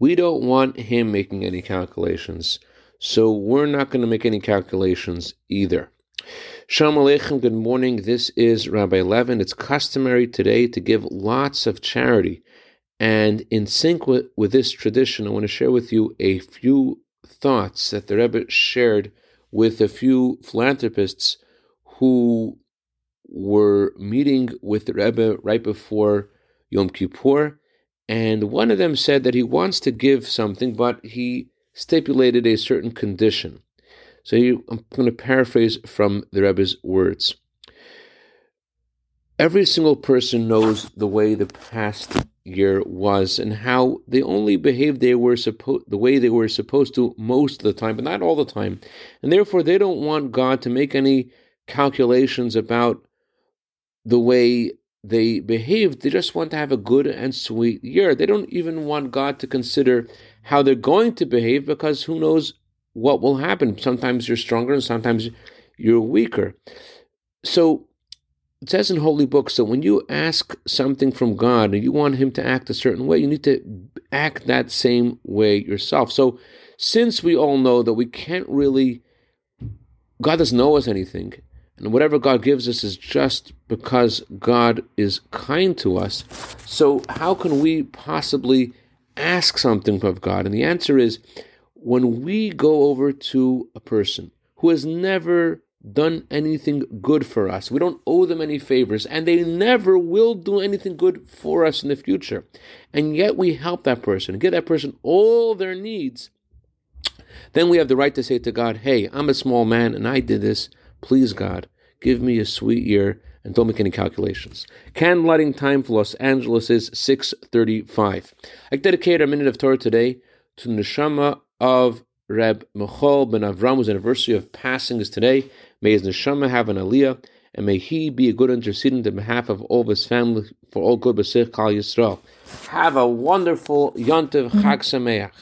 We don't want him making any calculations, so we're not going to make any calculations either. Shalom Aleichem, good morning. This is Rabbi Levin. It's customary today to give lots of charity. And in sync with, with this tradition, I want to share with you a few thoughts that the Rebbe shared with a few philanthropists who were meeting with the Rebbe right before Yom Kippur. And one of them said that he wants to give something, but he stipulated a certain condition. So I'm going to paraphrase from the Rebbe's words. Every single person knows the way the past year was and how they only behaved they were the way they were supposed to most of the time, but not all the time. And therefore they don't want God to make any calculations about the way they behave, They just want to have a good and sweet year. They don't even want God to consider how they're going to behave because who knows what will happen. Sometimes you're stronger and sometimes you're weaker. So it says in holy books that when you ask something from God and you want Him to act a certain way, you need to act that same way yourself. So since we all know that we can't really, God doesn't know us anything, and whatever God gives us is just because God is kind to us. So how can we possibly ask something of God? And the answer is when we go over to a person who has never done anything good for us, we don't owe them any favors, and they never will do anything good for us in the future, and yet we help that person, give that person all their needs, then we have the right to say to God, Hey, I'm a small man and I did this. Please, God, give me a sweet year and don't make any calculations. Candlelighting time for Los Angeles is 6.35. I dedicate a minute of Torah today to the neshama of Reb Michal ben Avram, whose anniversary of passing is today. May his neshama have an aliyah, and may he be a good intercedent in behalf of all of his family for all good Basich Kal Yisrael. Have a wonderful Yontiv Chag Sameach.